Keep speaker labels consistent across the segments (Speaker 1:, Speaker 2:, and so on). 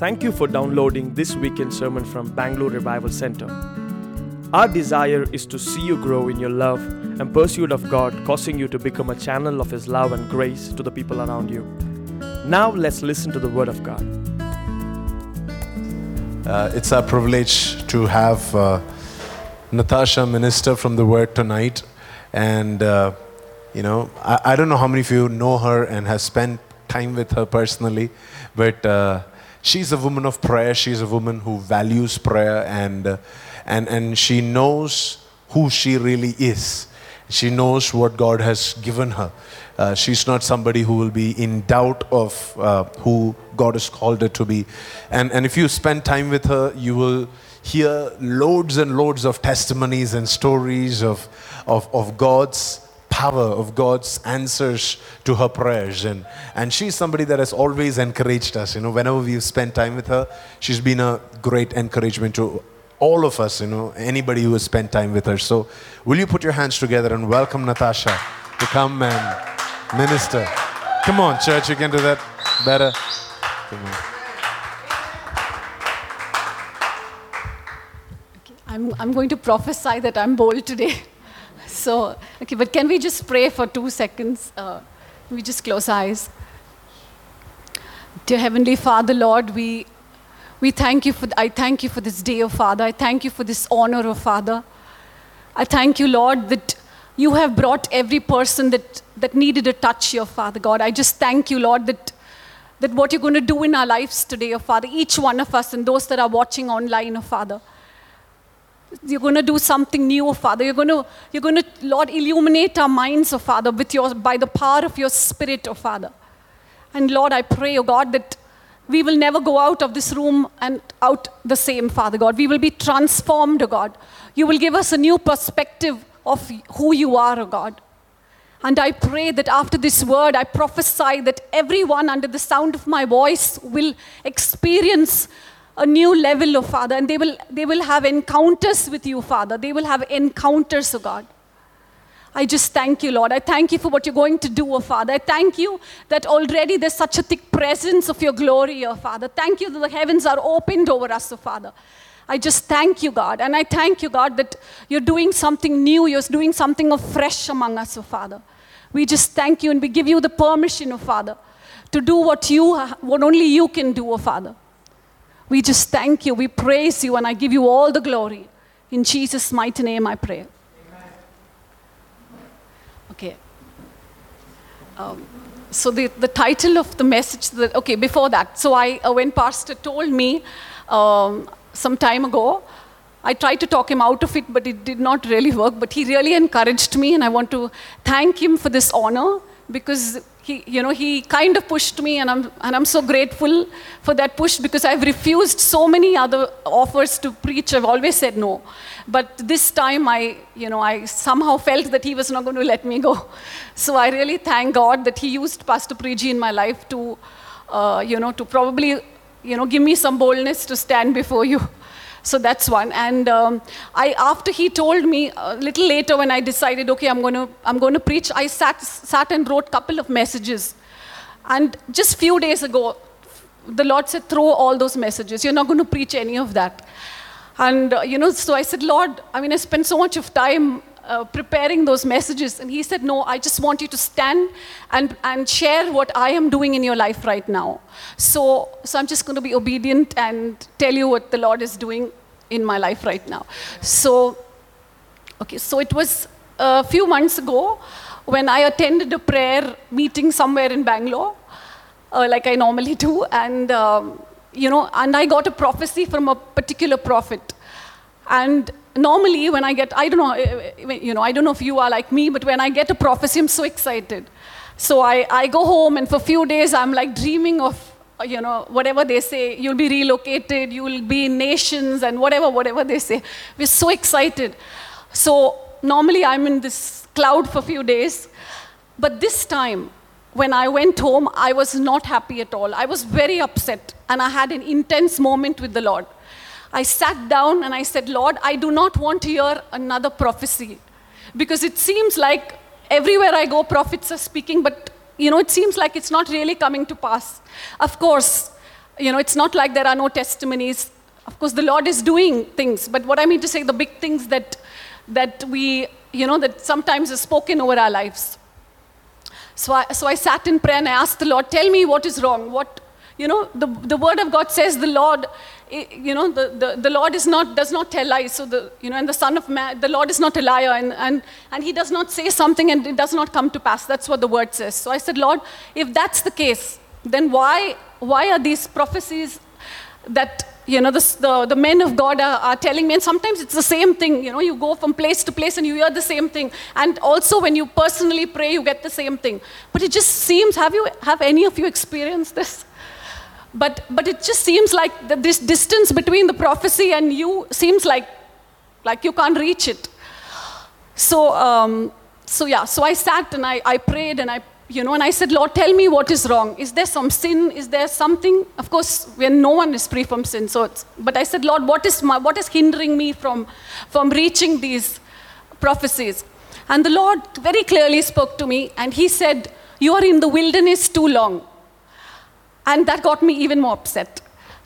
Speaker 1: Thank you for downloading this weekend sermon from Bangalore Revival Center. Our desire is to see you grow in your love and pursuit of God, causing you to become a channel of His love and grace to the people around you. Now, let's listen to the Word of God.
Speaker 2: Uh, it's our privilege to have uh, Natasha minister from the Word tonight. And, uh, you know, I, I don't know how many of you know her and have spent time with her personally, but uh, she's a woman of prayer. She's a woman who values prayer and, uh, and, and she knows who she really is. She knows what God has given her. Uh, she's not somebody who will be in doubt of uh, who God has called her to be. And, and if you spend time with her, you will hear loads and loads of testimonies and stories of, of, of God's power, of God's answers to her prayers. And, and she's somebody that has always encouraged us. You know, whenever we've spent time with her, she's been a great encouragement to all of us, you know, anybody who has spent time with her. So, will you put your hands together and welcome Natasha to come and minister? Come on, church, you can do that better.
Speaker 3: I'm, I'm going to prophesy that I'm bold today. So, okay, but can we just pray for two seconds? Uh, we just close eyes. Dear Heavenly Father, Lord, we, we thank you for, I thank you for this day, oh Father. I thank you for this honor, oh Father. I thank you, Lord, that you have brought every person that, that needed a touch, oh Father God. I just thank you, Lord, that, that what you're going to do in our lives today, oh Father, each one of us and those that are watching online, oh Father. You're going to do something new, oh Father. You're going to, you're going to, Lord, illuminate our minds, oh Father, with your, by the power of your Spirit, oh Father. And Lord, I pray, oh God, that we will never go out of this room and out the same, Father God. We will be transformed, oh God. You will give us a new perspective of who you are, oh God. And I pray that after this word, I prophesy that everyone under the sound of my voice will experience a new level of Father, and they will, they will have encounters with you, Father. They will have encounters, oh God. I just thank you, Lord. I thank you for what you're going to do, oh Father. I thank you that already there's such a thick presence of your glory, oh Father. Thank you that the heavens are opened over us, oh Father. I just thank you, God. And I thank you, God, that you're doing something new. You're doing something of fresh among us, oh Father. We just thank you and we give you the permission, oh Father, to do what you, what only you can do, oh Father. We just thank you. We praise you, and I give you all the glory. In Jesus' mighty name, I pray. Okay. Um, so the, the title of the message, the, okay, before that, so I, uh, when Pastor told me um, some time ago, I tried to talk him out of it, but it did not really work. But he really encouraged me, and I want to thank him for this honor because he, you know, he kind of pushed me, and I'm, and I'm so grateful for that push because I've refused so many other offers to preach. I've always said no. But this time, I, you know, I somehow felt that he was not going to let me go. So I really thank God that he used Pastor Preji in my life to, uh, you know, to probably, you know, give me some boldness to stand before you. So that's one. And um, I, after he told me a little later when I decided, okay, I'm going to I'm going to preach, I sat, sat and wrote couple of messages. And just few days ago, the Lord said, throw all those messages. You're not going to preach any of that. And, uh, you know, so I said, Lord, I mean, I spent so much of time uh, preparing those messages. And he said, No, I just want you to stand and, and share what I am doing in your life right now. So, so I'm just going to be obedient and tell you what the Lord is doing in my life right now. So, okay, so it was a few months ago when I attended a prayer meeting somewhere in Bangalore, uh, like I normally do. And, um, you know, and I got a prophecy from a particular prophet. And normally when I get, I don't know, you know, I don't know if you are like me, but when I get a prophecy, I'm so excited. So I, I go home and for a few days I'm like dreaming of, you know, whatever they say, you'll be relocated, you will be in nations and whatever, whatever they say. We're so excited. So normally I'm in this cloud for a few days. But this time, when I went home, I was not happy at all. I was very upset and I had an intense moment with the Lord. I sat down and I said, Lord, I do not want to hear another prophecy. Because it seems like everywhere I go, prophets are speaking, but you know, it seems like it's not really coming to pass. Of course, you know, it's not like there are no testimonies. Of course, the Lord is doing things, but what I mean to say, the big things that, that we, you know, that sometimes is spoken over our lives. So I, so I sat in prayer and I asked the Lord, tell me what is wrong. What, you know, the, the word of God says the Lord, you know, the, the, the Lord is not, does not tell lies. So the, you know, and the son of man, the Lord is not a liar and, and, and he does not say something and it does not come to pass. That's what the word says. So I said, Lord, if that's the case, then why, why are these prophecies that you know, the, the, the men of God are, are, telling me, and sometimes it's the same thing. You know, you go from place to place and you hear the same thing. And also when you personally pray, you get the same thing. But it just seems, have you, have any of you experienced this? But, but it just seems like this distance between the prophecy and you seems like, like you can't reach it. So, um, so yeah, so I sat and I, I prayed and I you know, and I said, Lord, tell me what is wrong. Is there some sin? Is there something? Of course, when no one is free from sin. So, but I said, Lord, what is my, what is hindering me from, from reaching these prophecies? And the Lord very clearly spoke to me, and He said, You are in the wilderness too long. And that got me even more upset.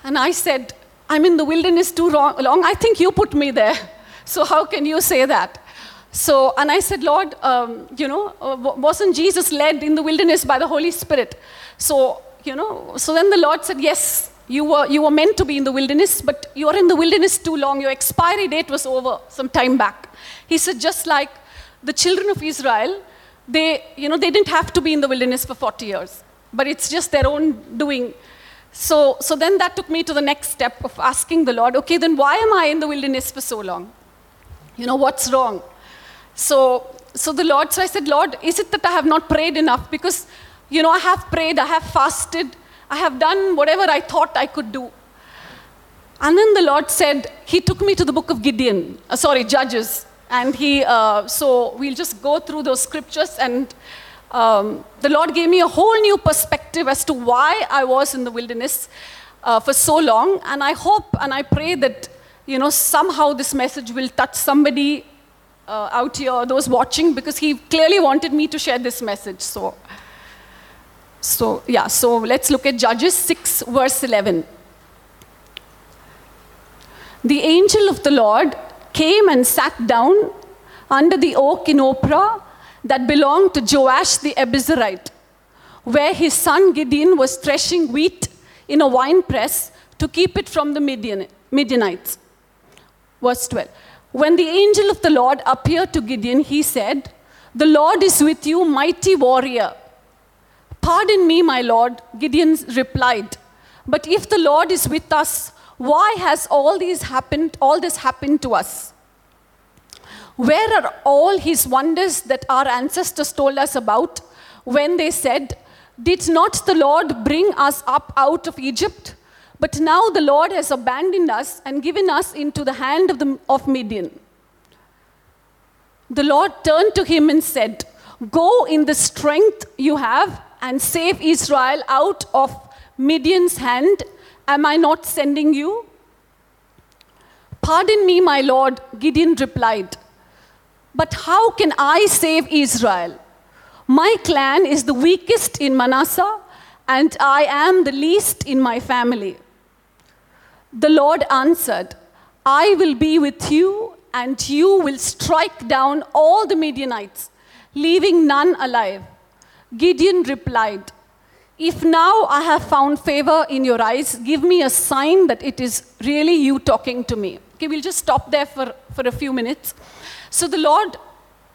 Speaker 3: And I said, I'm in the wilderness too long. I think you put me there. So how can you say that? So, and I said, Lord, um, you know, uh, wasn't Jesus led in the wilderness by the Holy Spirit? So, you know, so then the Lord said, yes, you were, you were meant to be in the wilderness, but you are in the wilderness too long. Your expiry date was over some time back. He said, just like the children of Israel, they, you know, they didn't have to be in the wilderness for 40 years, but it's just their own doing. So, so then that took me to the next step of asking the Lord, okay, then why am I in the wilderness for so long? You know, what's wrong? So, so the Lord, so I said, Lord, is it that I have not prayed enough? Because, you know, I have prayed, I have fasted, I have done whatever I thought I could do. And then the Lord said, He took me to the book of Gideon, uh, sorry, Judges. And He, uh, so we'll just go through those scriptures. And um, the Lord gave me a whole new perspective as to why I was in the wilderness uh, for so long. And I hope and I pray that, you know, somehow this message will touch somebody uh, out here, those watching, because he clearly wanted me to share this message. So, so yeah, so let's look at Judges 6, verse 11. The angel of the Lord came and sat down under the oak in Ophrah that belonged to Joash the Abiezrite, where his son Gideon was threshing wheat in a wine press to keep it from the Midian, Midianites. Verse 12. When the angel of the Lord appeared to Gideon, he said, The Lord is with you, mighty warrior. Pardon me, my Lord, Gideon replied. But if the Lord is with us, why has all these happened, all this happened to us? Where are all his wonders that our ancestors told us about when they said, Did not the Lord bring us up out of Egypt? But now the Lord has abandoned us and given us into the hand of, the, of Midian. The Lord turned to him and said, Go in the strength you have and save Israel out of Midian's hand. Am I not sending you? Pardon me, my Lord, Gideon replied. But how can I save Israel? My clan is the weakest in Manasseh, and I am the least in my family. The Lord answered, I will be with you, and you will strike down all the Midianites, leaving none alive. Gideon replied, If now I have found favor in your eyes, give me a sign that it is really you talking to me. Okay, we'll just stop there for, for a few minutes. So the Lord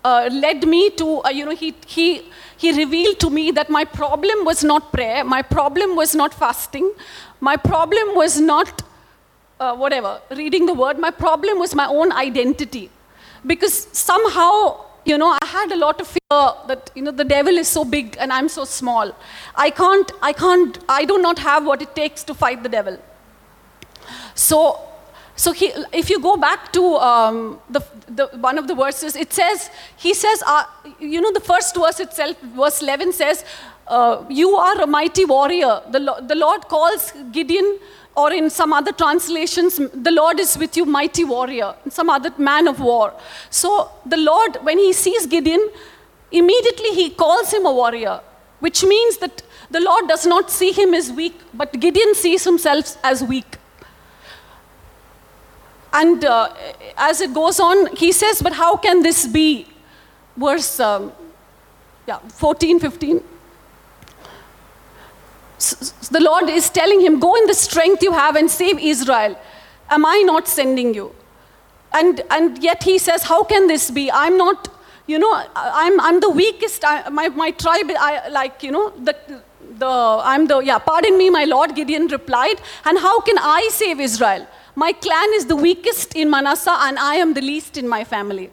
Speaker 3: uh, led me to, uh, you know, he, he, he revealed to me that my problem was not prayer, my problem was not fasting, my problem was not uh, whatever, reading the word, my problem was my own identity. Because somehow, you know, I had a lot of fear that, you know, the devil is so big and I'm so small. I can't, I can't, I do not have what it takes to fight the devil. So, so he, if you go back to um, the, the, one of the verses, it says, he says, uh, you know, the first verse itself, verse 11 says, uh, you are a mighty warrior. The, the Lord calls Gideon or in some other translations, the Lord is with you, mighty warrior, some other man of war. So the Lord, when he sees Gideon, immediately he calls him a warrior, which means that The Lord does not see him as weak, but Gideon sees himself as weak. And uh, as it goes on, he says, But how can this be? Verse um, yeah, 14, 15. S- s- the Lord is telling him, Go in the strength you have and save Israel. Am I not sending you? And, and yet he says, How can this be? I'm not, you know, I'm, I'm the weakest. I, my, my tribe, I, like, you know, the, the, I'm the, yeah, pardon me, my Lord, Gideon replied. And how can I save Israel? My clan is the weakest in Manasseh, and I am the least in my family.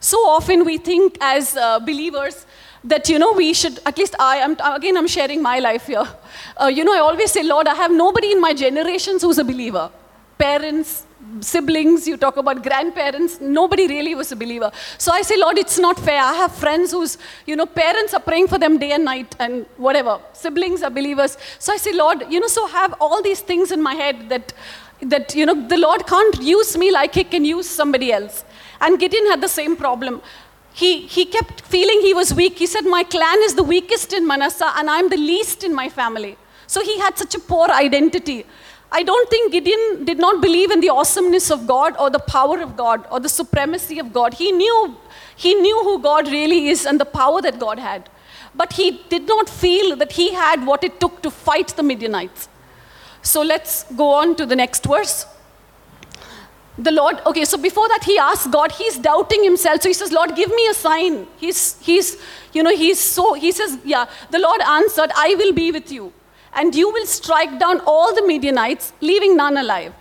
Speaker 3: So often we think as uh, believers that, you know, we should, at least I am, again, I'm sharing my life here. Uh, you know, I always say, Lord, I have nobody in my generations who's a believer. Parents, siblings, you talk about grandparents, nobody really was a believer. So I say, Lord, it's not fair. I have friends whose, you know, parents are praying for them day and night and whatever. Siblings are believers. So I say, Lord, you know, so have all these things in my head that, that, you know, the Lord can't use me like he can use somebody else. And Gideon had the same problem. He, he kept feeling he was weak. He said, My clan is the weakest in Manasseh, and I'm the least in my family. So he had such a poor identity. I don't think Gideon did not believe in the awesomeness of God or the power of God or the supremacy of God. He knew, he knew who God really is and the power that God had. But he did not feel that he had what it took to fight the Midianites. So let's go on to the next verse. The Lord, okay, so before that, he asks God, he's doubting himself. So he says, Lord, give me a sign. He's, he's, you know, he's so, he says, yeah. The Lord answered, I will be with you, and you will strike down all the Midianites, leaving none alive.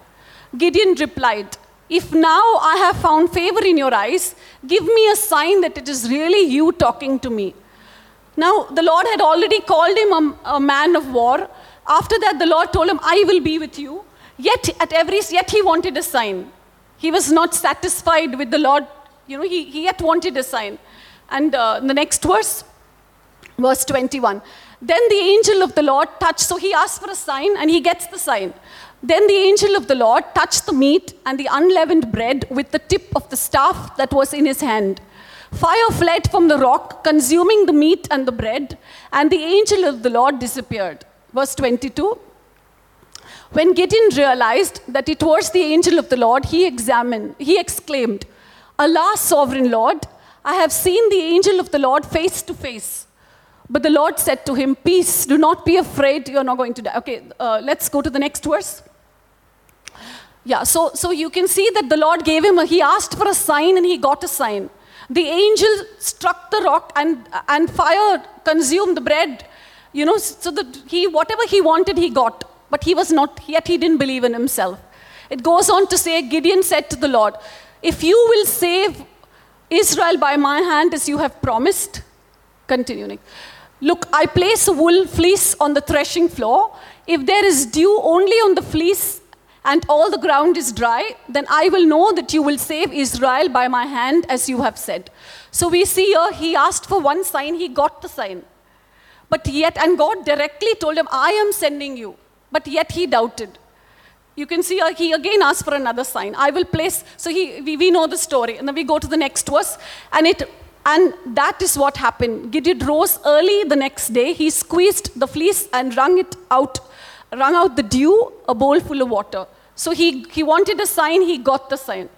Speaker 3: Gideon replied, If now I have found favor in your eyes, give me a sign that it is really you talking to me. Now, the Lord had already called him a, a man of war. After that, the Lord told him, I will be with you. Yet, at every, yet he wanted a sign. He was not satisfied with the Lord. You know, he, he yet wanted a sign. And uh, the next verse, verse 21. Then the angel of the Lord touched, so he asked for a sign and he gets the sign. Then the angel of the Lord touched the meat and the unleavened bread with the tip of the staff that was in his hand. Fire fled from the rock, consuming the meat and the bread, and the angel of the Lord disappeared. Verse 22. When Gideon realized that it was the angel of the Lord, he examined, he exclaimed, Alas, sovereign Lord, I have seen the angel of the Lord face to face. But the Lord said to him, Peace, do not be afraid, you're not going to die. Okay, uh, let's go to the next verse. Yeah, so, so you can see that the Lord gave him, a, he asked for a sign and he got a sign. The angel struck the rock and, and fire consumed the bread. You know, so that he, whatever he wanted, he got. But he was not, yet he didn't believe in himself. It goes on to say, Gideon said to the Lord, If you will save Israel by my hand as you have promised, continuing. Look, I place a wool fleece on the threshing floor. If there is dew only on the fleece and all the ground is dry, then I will know that you will save Israel by my hand as you have said. So we see here, he asked for one sign, he got the sign. But yet, and God directly told him, I am sending you. But yet he doubted. You can see uh, he again asked for another sign. I will place, so he, we, we know the story. And then we go to the next verse. And, it, and that is what happened. Gideon rose early the next day. He squeezed the fleece and wrung it out, wrung out the dew, a bowl full of water. So he, he wanted a sign, he got the sign.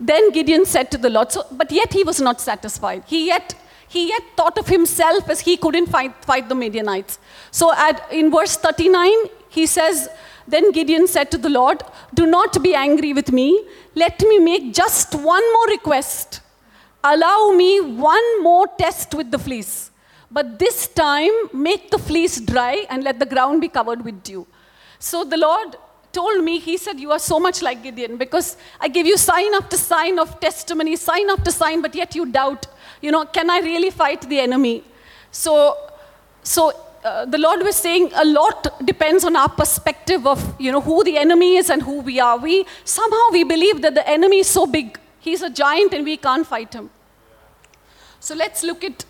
Speaker 3: Then Gideon said to the Lord, so, but yet he was not satisfied. He yet, he yet thought of himself as he couldn't fight, fight the Midianites. So at, in verse 39, he says, Then Gideon said to the Lord, Do not be angry with me. Let me make just one more request. Allow me one more test with the fleece. But this time, make the fleece dry and let the ground be covered with dew. So the Lord told me, He said, You are so much like Gideon because I give you sign after sign of testimony, sign after sign, but yet you doubt, you know, can I really fight the enemy? So, so uh, the Lord was saying a lot depends on our perspective of, you know, who the enemy is and who we are. We somehow we believe that the enemy is so big. He's a giant and we can't fight him. So let's look at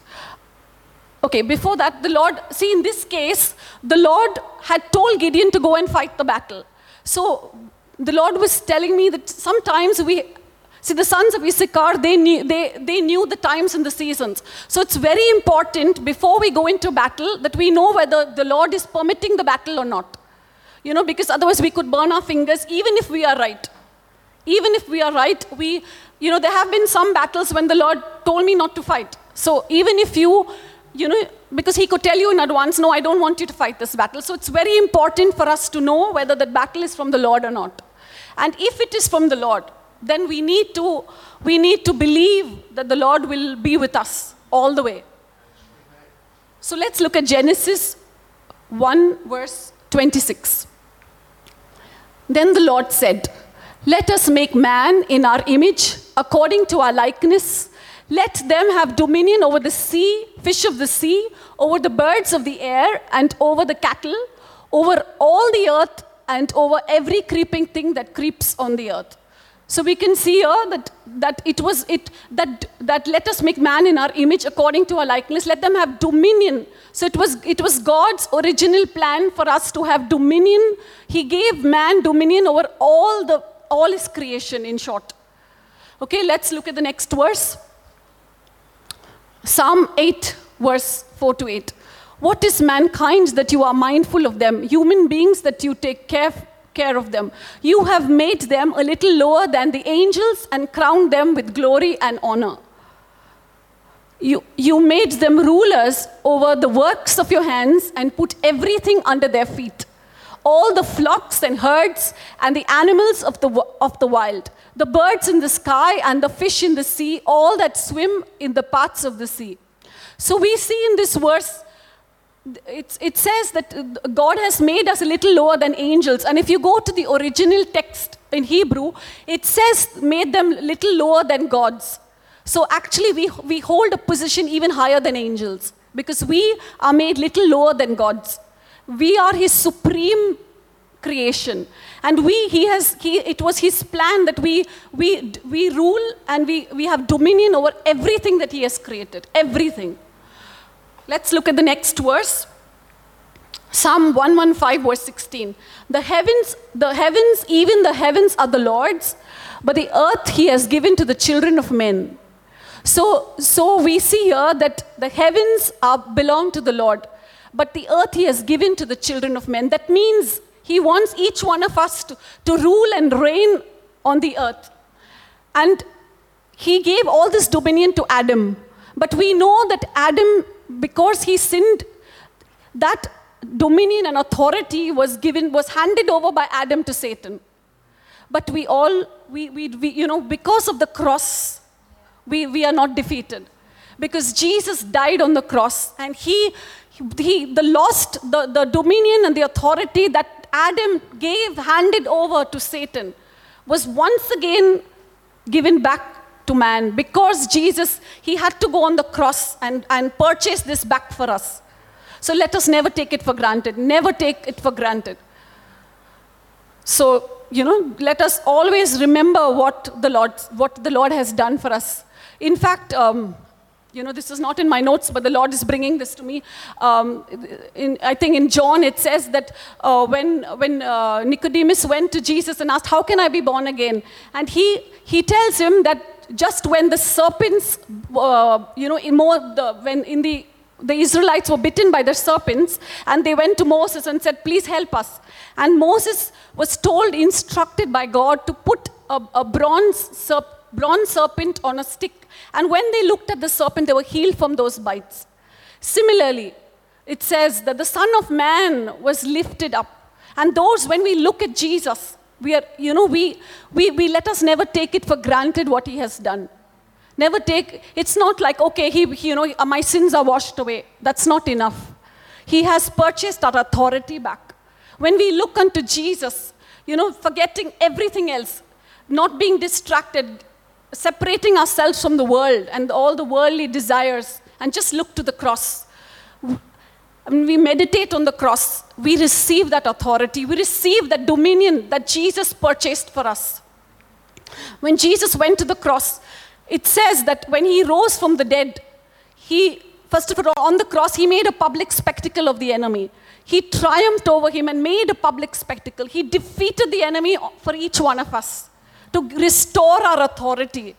Speaker 3: Okay, before that, the Lord, see, in this case, the Lord had told Gideon to go and fight the battle. So the Lord was telling me that sometimes we, See, the sons of Issachar, they knew, they, they knew the times and the seasons. So it's very important before we go into battle that we know whether the Lord is permitting the battle or not. You know, because otherwise we could burn our fingers even if we are right. Even if we are right, we, you know, there have been some battles when the Lord told me not to fight. So even if you, you know, because He could tell you in advance, no, I don't want you to fight this battle. So it's very important for us to know whether that battle is from the Lord or not. And if it is from the Lord, then we need to we need to believe that the Lord will be with us all the way. So let's look at Genesis 1 verse 26. Then the Lord said, Let us make man in our image, according to our likeness. Let them have dominion over the sea, fish of the sea, over the birds of the air, and over the cattle, over all the earth, and over every creeping thing that creeps on the earth. So we can see here that, that it was it that that let us make man in our image according to our likeness. Let them have dominion. So it was it was God's original plan for us to have dominion. He gave man dominion over all the all his creation in short. Okay, let's look at the next verse. Psalm 8, verse 4 to 8. What is mankind that you are mindful of them? Human beings that you take care care of them. You have made them a little lower than the angels and crowned them with glory and honor. You, you made them rulers over the works of your hands and put everything under their feet all the flocks and herds and the animals of the, of the wild, the birds in the sky and the fish in the sea, all that swim in the paths of the sea. So we see in this verse it, it says that God has made us a little lower than angels. And if you go to the original text in Hebrew, it says made them little lower than gods. So actually, we, we hold a position even higher than angels because we are made little lower than gods. We are His supreme creation. And we, he has, he, it was His plan that we, we, we rule and we, we have dominion over everything that He has created. Everything. Let's look at the next verse. Psalm 115, verse 16. The heavens, the heavens, even the heavens are the Lord's, but the earth he has given to the children of men. So, so we see here that the heavens are, belong to the Lord, but the earth he has given to the children of men. That means he wants each one of us to, to rule and reign on the earth. And he gave all this dominion to Adam. But we know that Adam because he sinned, that dominion and authority was given, was handed over by Adam to Satan. But we all, we, we, we you know, because of the cross, we, we are not defeated. Because Jesus died on the cross and he, he the lost, the, the dominion and the authority that Adam gave, handed over to Satan, was once again given back to man. Because Jesus, he had to go on the cross and, and purchase this back for us. So let us never take it for granted. Never take it for granted. So, you know, let us always remember what the Lord, what the Lord has done for us. In fact, um, you know, this is not in my notes, but the Lord is bringing this to me. Um, in, I think in John it says that uh, when, when uh, Nicodemus went to Jesus and asked, How can I be born again? And he, he tells him that just when the serpents, uh, you know, in more the, when in the the Israelites were bitten by the serpents, and they went to Moses and said, "Please help us." And Moses was told, instructed by God, to put a, a bronze, serp, bronze serpent on a stick. And when they looked at the serpent, they were healed from those bites. Similarly, it says that the Son of Man was lifted up. And those, when we look at Jesus, we are, you know, we, we, we let us never take it for granted what he has done. Never take, it's not like, okay, he, he, you know, my sins are washed away. That's not enough. He has purchased our authority back. When we look unto Jesus, you know, forgetting everything else, not being distracted, separating ourselves from the world and all the worldly desires, and just look to the cross. When we meditate on the cross, we receive that authority, we receive that dominion that Jesus purchased for us. When Jesus went to the cross, it says that when he rose from the dead, he, first of all, on the cross, he made a public spectacle of the enemy. He triumphed over him and made a public spectacle. He defeated the enemy for each one of us to restore our authority.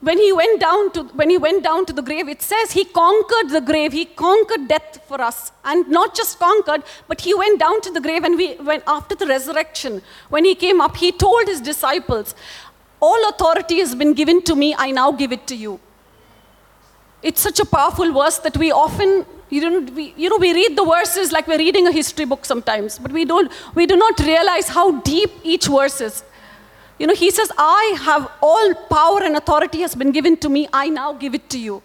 Speaker 3: When he went down to when he went down to the grave, it says he conquered the grave. He conquered death for us, and not just conquered, but he went down to the grave. And we, when after the resurrection, when he came up, he told his disciples, "All authority has been given to me. I now give it to you." It's such a powerful verse that we often you don't we, you know we read the verses like we're reading a history book sometimes, but we don't we do not realize how deep each verse is. You know, he says, I have all power and authority has been given to me. I now give it to you.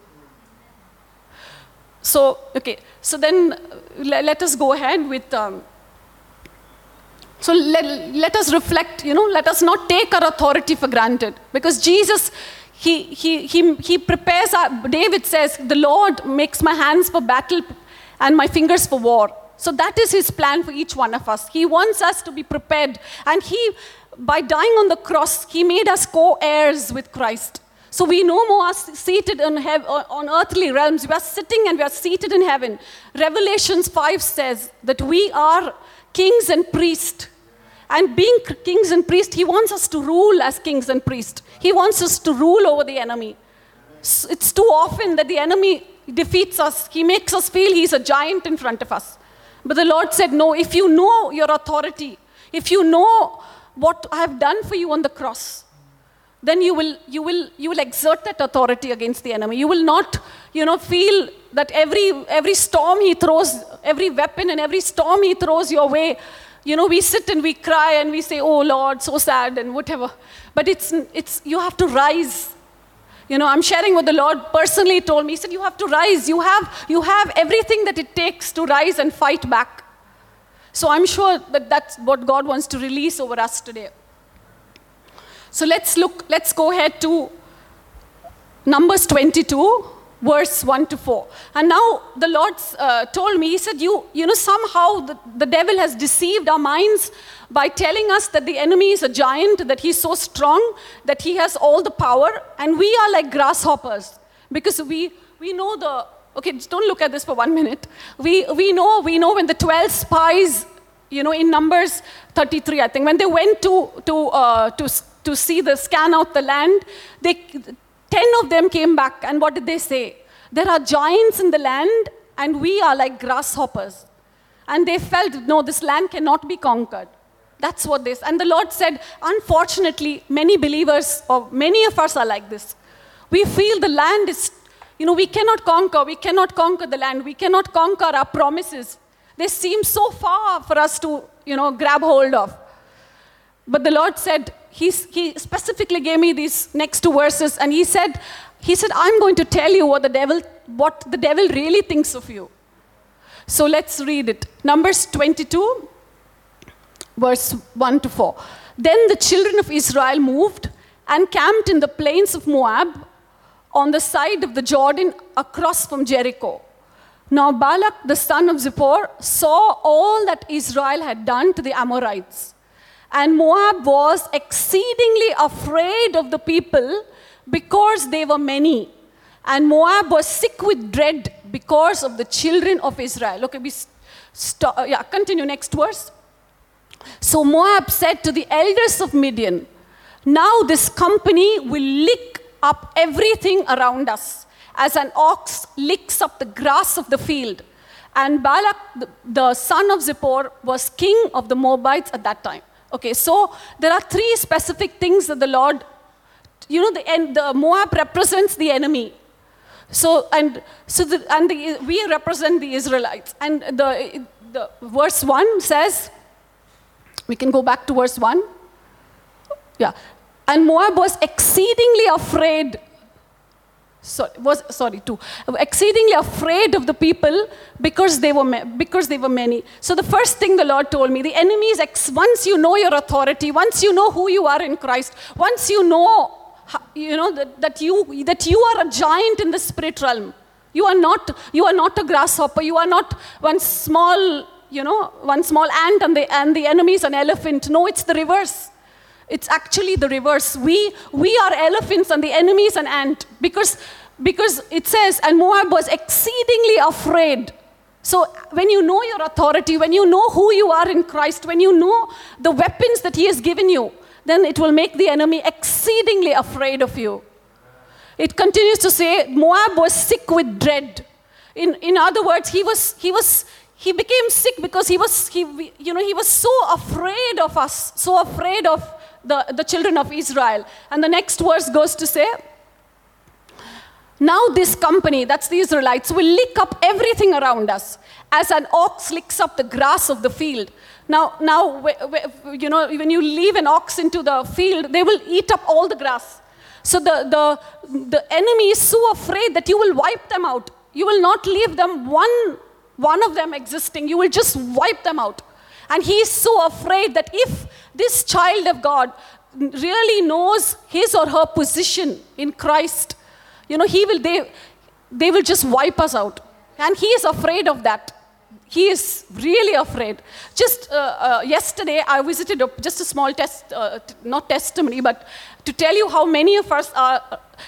Speaker 3: So, okay, so then uh, let us go ahead with. Um, so let, let us reflect, you know, let us not take our authority for granted. Because Jesus, he, he, he, he prepares, our, David says, the Lord makes my hands for battle and my fingers for war. So that is his plan for each one of us. He wants us to be prepared. And he, by dying on the cross, he made us co heirs with Christ. So we no more are seated on, hev- on earthly realms. We are sitting and we are seated in heaven. Revelations 5 says that we are kings and priests. And being kings and priests, he wants us to rule as kings and priests. He wants us to rule over the enemy. It's too often that the enemy defeats us. He makes us feel he's a giant in front of us. But the Lord said, No, if you know your authority, if you know what I have done for you on the cross, then you will, you will, you will exert that authority against the enemy. You will not, you know, feel that every, every storm he throws, every weapon and every storm he throws your way, you know, we sit and we cry and we say, oh Lord, so sad and whatever. But it's, it's, you have to rise. You know, I'm sharing what the Lord personally told me. He said, you have to rise. You have, you have everything that it takes to rise and fight back. So I'm sure that that's what God wants to release over us today. So let's look, let's go ahead to Numbers 22, verse 1 to 4. And now the Lord uh, told me, He said, you, you know, somehow the, the devil has deceived our minds by telling us that the enemy is a giant, that he's so strong, that he has all the power, and we are like grasshoppers. Because we, we know the, okay, just don't look at this for one minute. We, we know, we know when the 12 spies, you know, in Numbers 33, I think, when they went to, to, uh, to, to see the scan out the land, they, 10 of them came back, and what did they say? There are giants in the land, and we are like grasshoppers. And they felt, no, this land cannot be conquered. That's what this. And the Lord said, unfortunately, many believers, or many of us are like this. We feel the land is, you know, we cannot conquer. We cannot conquer the land. We cannot conquer our promises. They seem so far for us to, you know, grab hold of. But the Lord said, he's, He specifically gave me these next two verses, and He said, He said, I'm going to tell you what the devil, what the devil really thinks of you. So let's read it. Numbers 22, verse 1 to 4. Then the children of Israel moved and camped in the plains of Moab on the side of the Jordan across from Jericho. Now Balak, the son of Zippor, saw all that Israel had done to the Amorites. And Moab was exceedingly afraid of the people because they were many. And Moab was sick with dread because of the children of Israel. Okay, we stop, yeah, continue next verse. So Moab said to the elders of Midian, Now this company will lick up everything around us, as an ox licks up the grass of the field. And Balak, the, son of Zippor, was king of the Moabites at that time. Okay, so there are three specific things that the Lord, you know, the, and the Moab represents the enemy. So and so the, and the, we represent the Israelites. And the, the verse one says, we can go back to verse one. Yeah, and Moab was exceedingly afraid. So, was sorry two. Exceedingly afraid of the people because they were because they were many. So the first thing the lord told me the enemy is ex- once you know your authority once you know who you are in christ once you know you know that, that you that you are a giant in the spirit realm you are not you are not a grasshopper you are not one small you know one small ant and the and the enemy is an elephant. No it's the reverse it's actually the reverse. We, we are elephants and the enemy is an ant because, because it says, and Moab was exceedingly afraid. So when you know your authority, when you know who you are in Christ, when you know the weapons that He has given you, then it will make the enemy exceedingly afraid of you. It continues to say, Moab was sick with dread. In, in other words, he was, he was, he became sick because he was, he, you know, he was so afraid of us, so afraid of the, the children of Israel. And the next verse goes to say, now this company, that's the Israelites, will lick up everything around us as an ox licks up the grass of the field. Now, now, you know, when you leave an ox into the field, they will eat up all the grass. So the, the, the enemy is so afraid that you will wipe them out. You will not leave them one, one of them existing. You will just wipe them out. And he is so afraid that if this child of God really knows his or her position in Christ, you know, he will, they, they will just wipe us out. And he is afraid of that. He is really afraid. Just uh, uh, yesterday, I visited a, just a small test, uh, t- not testimony, but to tell you how many of us are.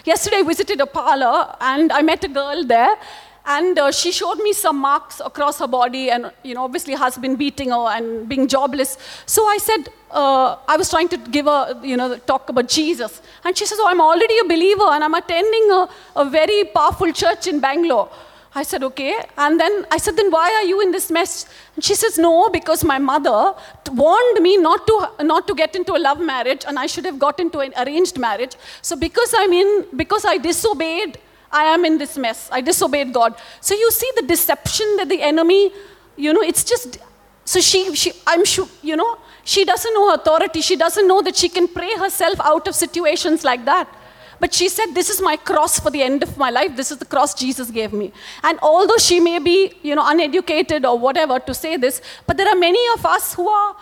Speaker 3: Yesterday, I visited a parlor and I met a girl there, and uh, she showed me some marks across her body, and you know, obviously, husband beating her and being jobless. So I said, uh, I was trying to give her, you know, talk about Jesus, and she says, "Oh, I'm already a believer, and I'm attending a, a very powerful church in Bangalore." I said, okay. And then I said, then why are you in this mess? And she says, no, because my mother warned me not to, not to get into a love marriage and I should have got into an arranged marriage. So because I'm in, because I disobeyed, I am in this mess. I disobeyed God. So you see the deception that the enemy, you know, it's just, so she, she I'm sure, you know, she doesn't know authority. She doesn't know that she can pray herself out of situations like that. But she said, This is my cross for the end of my life. This is the cross Jesus gave me. And although she may be, you know, uneducated or whatever to say this, but there are many of us who are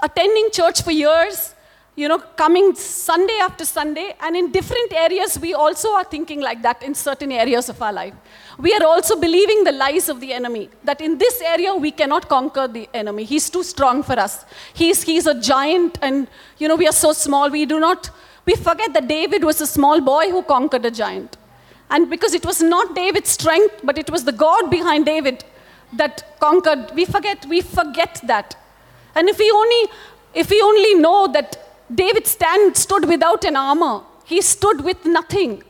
Speaker 3: attending church for years, you know, coming Sunday after Sunday, and in different areas, we also are thinking like that in certain areas of our life. We are also believing the lies of the enemy, that in this area we cannot conquer the enemy. He's too strong for us. He's, he's a giant, and, you know, we are so small, we do not we forget that David was a small boy who conquered a giant. And because it was not David's strength, but it was the God behind David that conquered, we forget, we forget that. And if we only, if we only know that David stand, stood without an armor, he stood with nothing.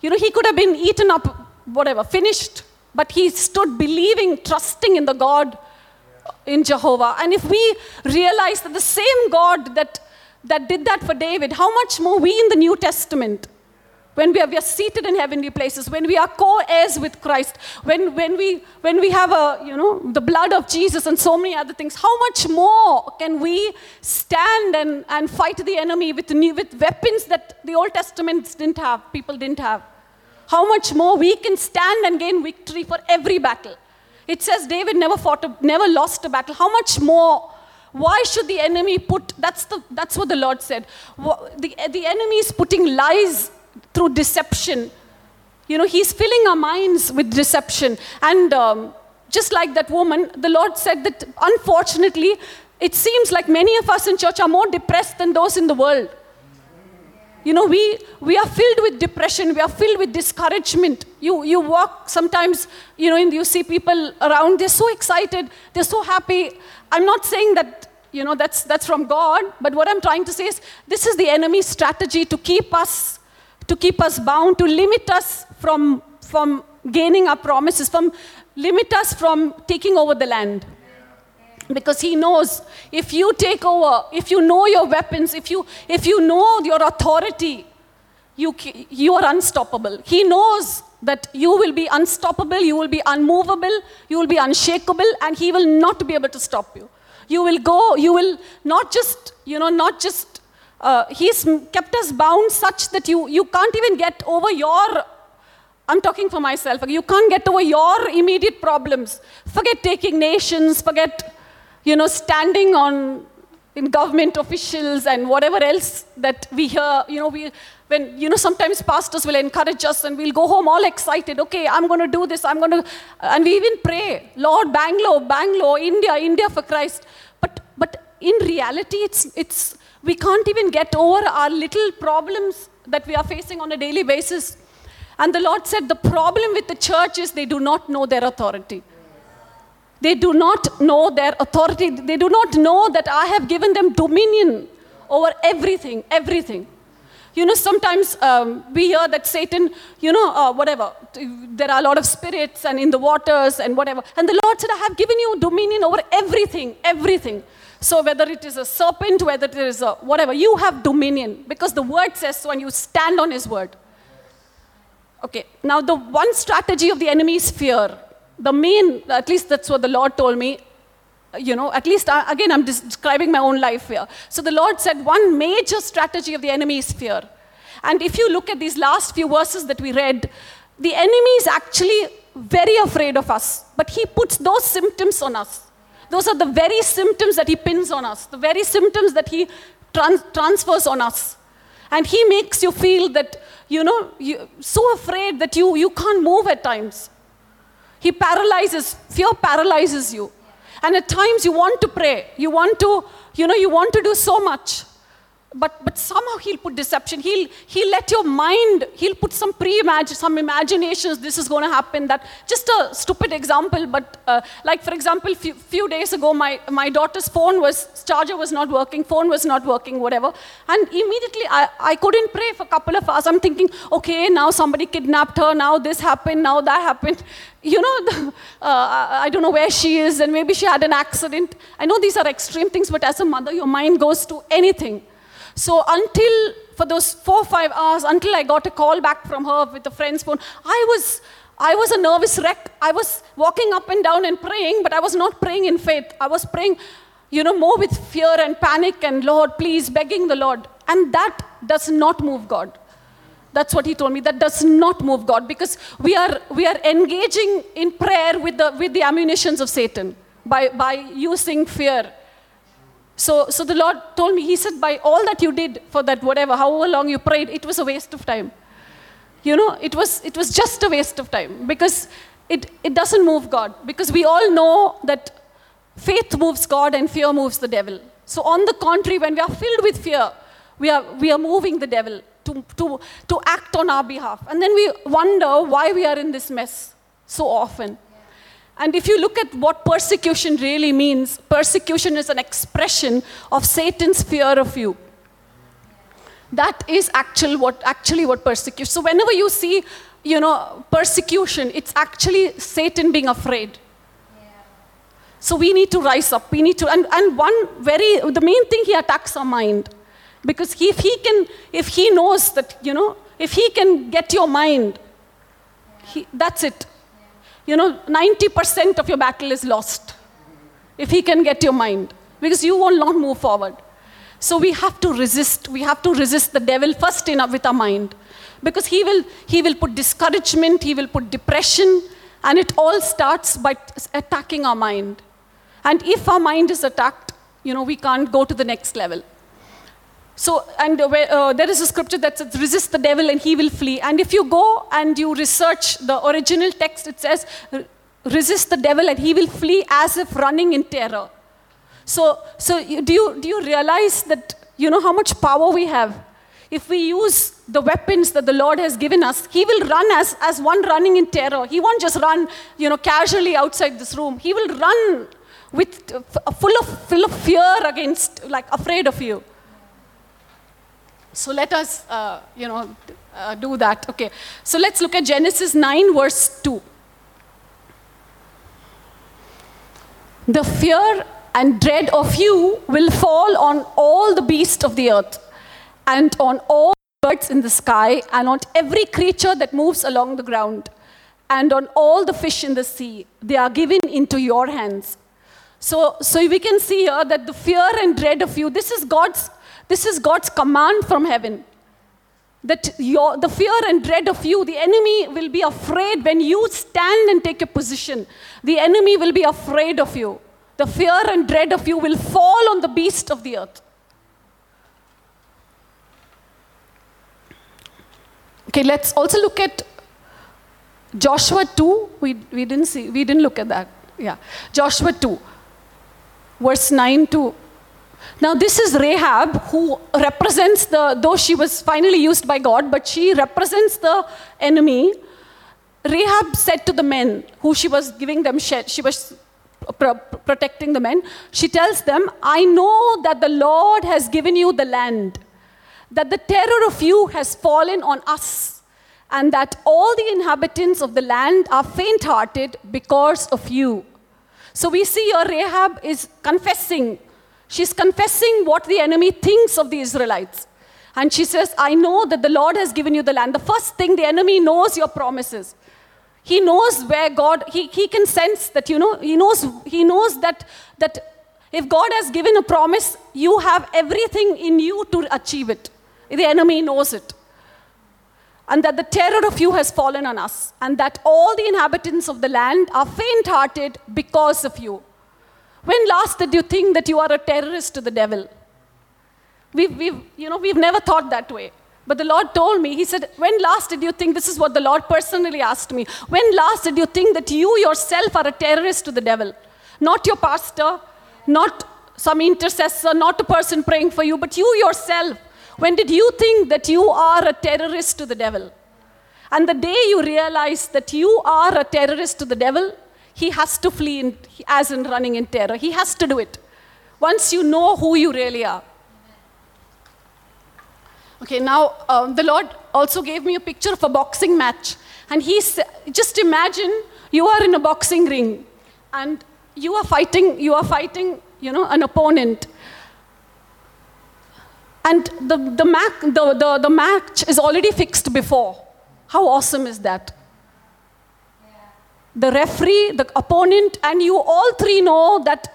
Speaker 3: You know, he could have been eaten up, whatever, finished, but he stood believing, trusting in the God uh, in Jehovah. And if we realize that the same God that that did that for David, how much more we in the New Testament, when we are, we are seated in heavenly places, when we are co-heirs with Christ, when, when, we, when we have a, you know, the blood of Jesus and so many other things, how much more can we stand and, and fight the enemy with, new, with weapons that the Old Testament didn't have, people didn't have? How much more we can stand and gain victory for every battle. It says David never fought, a, never lost a battle. How much more why should the enemy put, that's, the, that's what the Lord said. The, the enemy is putting lies through deception. You know, he's filling our minds with deception. And um, just like that woman, the Lord said that unfortunately, it seems like many of us in church are more depressed than those in the world. You know, we, we are filled with depression, we are filled with discouragement. You, you walk sometimes, you know, and you see people around, they're so excited, they're so happy. I'm not saying that, you know, that's, that's from God, but what I'm trying to say is this is the enemy's strategy to keep us, to keep us bound, to limit us from, from gaining our promises, from limit us from taking over the land. Because he knows if you take over if you know your weapons if you if you know your authority you you are unstoppable. He knows that you will be unstoppable you will be unmovable you will be unshakable and he will not be able to stop you. You will go you will not just you know not just uh, he's kept us bound such that you you can't even get over your I'm talking for myself. You can't get over your immediate problems. Forget taking nations, forget you know, standing on in government officials and whatever else that we hear, you know, we, when, you know, sometimes pastors will encourage us and we'll go home all excited. Okay, I'm going to do this. I'm going to, and we even pray, Lord, Bangalore, Bangalore, India, India for Christ. But, but in reality, it's, it's, we can't even get over our little problems that we are facing on a daily basis. And the Lord said, the problem with the church is they do not know their authority. They do not know their authority. They do not know that I have given them dominion over everything, everything. You know, sometimes um, we hear that Satan, you know, uh, whatever, there are a lot of spirits and in the waters and whatever. And the Lord said, I have given you dominion over everything, everything. So whether it is a serpent, whether it is a whatever, you have dominion because the word says so and you stand on his word. Okay, now the one strategy of the enemy is fear. The main, at least that's what the Lord told me, uh, you know, at least I, again, I'm describing my own life here. So the Lord said one major strategy of the enemy is fear. And if you look at these last few verses that we read, the enemy is actually very afraid of us, but he puts those symptoms on us. Those are the very symptoms that he pins on us, the very symptoms that he trans- transfers on us. And he makes you feel that, you know, you so afraid that you, you can't move at times. He paralyzes, fear paralyzes you. And at times you want to pray. You want to, you know, you want to do so much. But, but somehow he'll put deception. He'll, he'll let your mind, he'll put some pre-imagine, some imaginations, this is going to happen. That just a stupid example, but uh, like for example, few, few days ago, my, my daughter's phone was, charger was not working, phone was not working, whatever. And immediately I, I couldn't pray for a couple of hours. I'm thinking, okay, now somebody kidnapped her, now this happened, now that happened. You know, the, uh, I don't know where she is, and maybe she had an accident. I know these are extreme things, but as a mother, your mind goes to anything. So until for those four five hours, until I got a call back from her with a friend's phone, I was I was a nervous wreck. I was walking up and down and praying, but I was not praying in faith. I was praying, you know, more with fear and panic and Lord, please, begging the Lord. And that does not move God. That's what he told me. That does not move God because we are, we are engaging in prayer with the, with the ammunitions of Satan by, by using fear so, so the Lord told me, He said, by all that you did for that, whatever, however long you prayed, it was a waste of time. You know, it was, it was just a waste of time because it, it doesn't move God. Because we all know that faith moves God and fear moves the devil. So, on the contrary, when we are filled with fear, we are, we are moving the devil to, to, to act on our behalf. And then we wonder why we are in this mess so often. And if you look at what persecution really means, persecution is an expression of Satan's fear of you. That is actual what, actually what persecution. So whenever you see, you know, persecution, it's actually Satan being afraid. So we need to rise up. We need to, and, and one very, the main thing he attacks our mind. Because he, if he can, if he knows that, you know, if he can get your mind, he, that's it you know, 90% of your battle is lost if he can get your mind because you will not move forward. So we have to resist. We have to resist the devil first in, with our mind because he will, he will put discouragement, he will put depression, and it all starts by attacking our mind. And if our mind is attacked, you know, we can't go to the next level. So, and uh, uh, there is a scripture that says, resist the devil and he will flee. And if you go and you research the original text, it says, resist the devil and he will flee as if running in terror. So, so you, do, you, do you realize that, you know, how much power we have? If we use the weapons that the Lord has given us, he will run as, as one running in terror. He won't just run, you know, casually outside this room. He will run with, uh, full, of, full of fear against, like afraid of you. So let us, uh, you know, uh, do that. Okay. So let's look at Genesis 9, verse 2. The fear and dread of you will fall on all the beasts of the earth, and on all birds in the sky, and on every creature that moves along the ground, and on all the fish in the sea. They are given into your hands. So, so we can see here that the fear and dread of you, this is God's this is God's command from heaven. That your, the fear and dread of you, the enemy will be afraid when you stand and take a position. The enemy will be afraid of you. The fear and dread of you will fall on the beast of the earth. Okay, let's also look at Joshua 2. We, we didn't see, we didn't look at that. Yeah. Joshua 2, verse 9 to now, this is Rahab, who represents the, though she was finally used by God, but she represents the enemy. Rahab said to the men who she was giving them, she was protecting the men. She tells them, I know that the Lord has given you the land, that the terror of you has fallen on us, and that all the inhabitants of the land are faint hearted because of you. So we see here Rahab is confessing. She's confessing what the enemy thinks of the Israelites. And she says, I know that the Lord has given you the land. The first thing the enemy knows your promises. He knows where God, he, he can sense that, you know, he knows, he knows that, that if God has given a promise, you have everything in you to achieve it. The enemy knows it. And that the terror of you has fallen on us, and that all the inhabitants of the land are faint hearted because of you. When last did you think that you are a terrorist to the devil? We've, we've, you know, we've never thought that way. But the Lord told me, He said, When last did you think, this is what the Lord personally asked me, when last did you think that you yourself are a terrorist to the devil? Not your pastor, not some intercessor, not a person praying for you, but you yourself. When did you think that you are a terrorist to the devil? And the day you realize that you are a terrorist to the devil, he has to flee in, as in running in terror. He has to do it. Once you know who you really are. Okay, now um, the Lord also gave me a picture of a boxing match. And he said, just imagine you are in a boxing ring and you are fighting, you are fighting, you know, an opponent. And the, the, mac, the, the, the match is already fixed before. How awesome is that? The referee, the opponent, and you all three know that,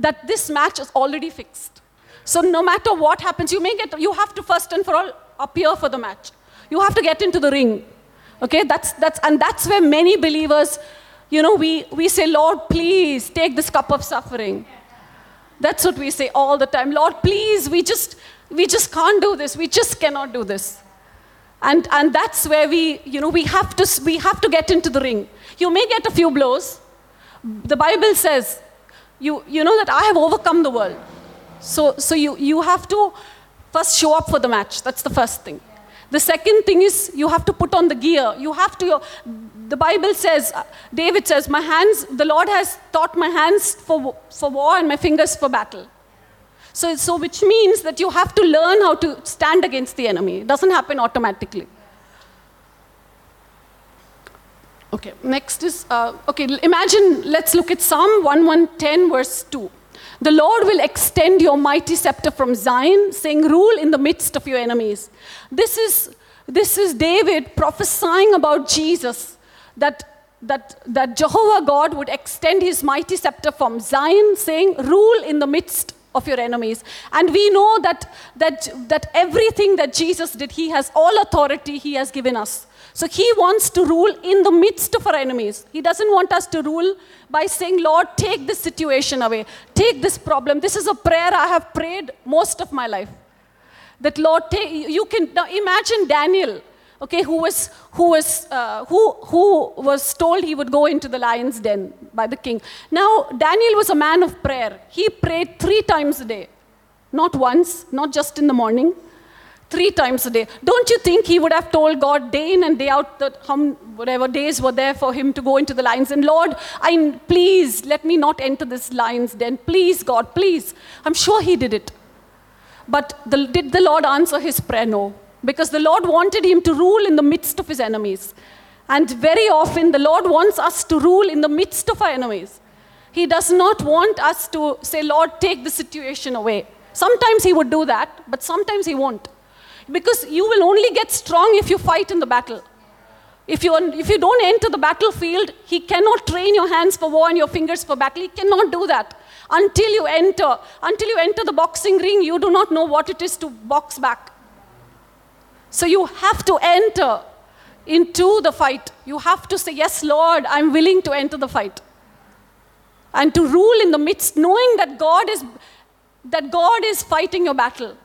Speaker 3: that this match is already fixed. So no matter what happens, you may get, you have to first and for all appear for the match. You have to get into the ring. Okay, that's, that's, and that's where many believers, you know, we, we say, Lord, please take this cup of suffering. That's what we say all the time. Lord, please, we just, we just can't do this. We just cannot do this. And, and that's where we, you know, we have, to, we have to get into the ring. You may get a few blows. The Bible says, you, you know that I have overcome the world. So, so you, you have to first show up for the match. That's the first thing. The second thing is you have to put on the gear. You have to, the Bible says, uh, David says, my hands, the Lord has taught my hands for, for war and my fingers for battle. So, so which means that you have to learn how to stand against the enemy. It doesn't happen automatically. Okay, next is, uh, okay, imagine, let's look at Psalm 1110, verse 2. The Lord will extend your mighty scepter from Zion, saying, Rule in the midst of your enemies. This is, this is David prophesying about Jesus, that, that, that Jehovah God would extend his mighty scepter from Zion, saying, Rule in the midst of your enemies. And we know that, that, that everything that Jesus did, he has all authority he has given us. So he wants to rule in the midst of our enemies. He doesn't want us to rule by saying, Lord, take this situation away, take this problem. This is a prayer I have prayed most of my life. That Lord, take, you can now imagine Daniel, okay, who was who was uh, who who was told he would go into the lion's den by the king. Now Daniel was a man of prayer. He prayed three times a day, not once, not just in the morning three times a day. Don't you think he would have told God day in and day out that how, whatever days were there for him to go into the lions? And Lord, I please let me not enter this lion's den. Please, God, please. I'm sure he did it. But the, did the Lord answer his prayer? No. Because the Lord wanted him to rule in the midst of his enemies. And very often, the Lord wants us to rule in the midst of our enemies. He does not want us to say, Lord, take the situation away. Sometimes He would do that, but sometimes He won't. Because you will only get strong if you fight in the battle. If you, if you don't enter the battlefield, he cannot train your hands for war and your fingers for battle. He cannot do that. Until you enter, until you enter the boxing ring, you do not know what it is to box back. So you have to enter into the fight. You have to say, Yes, Lord, I'm willing to enter the fight. And to rule in the midst, knowing that God is that God is fighting your battle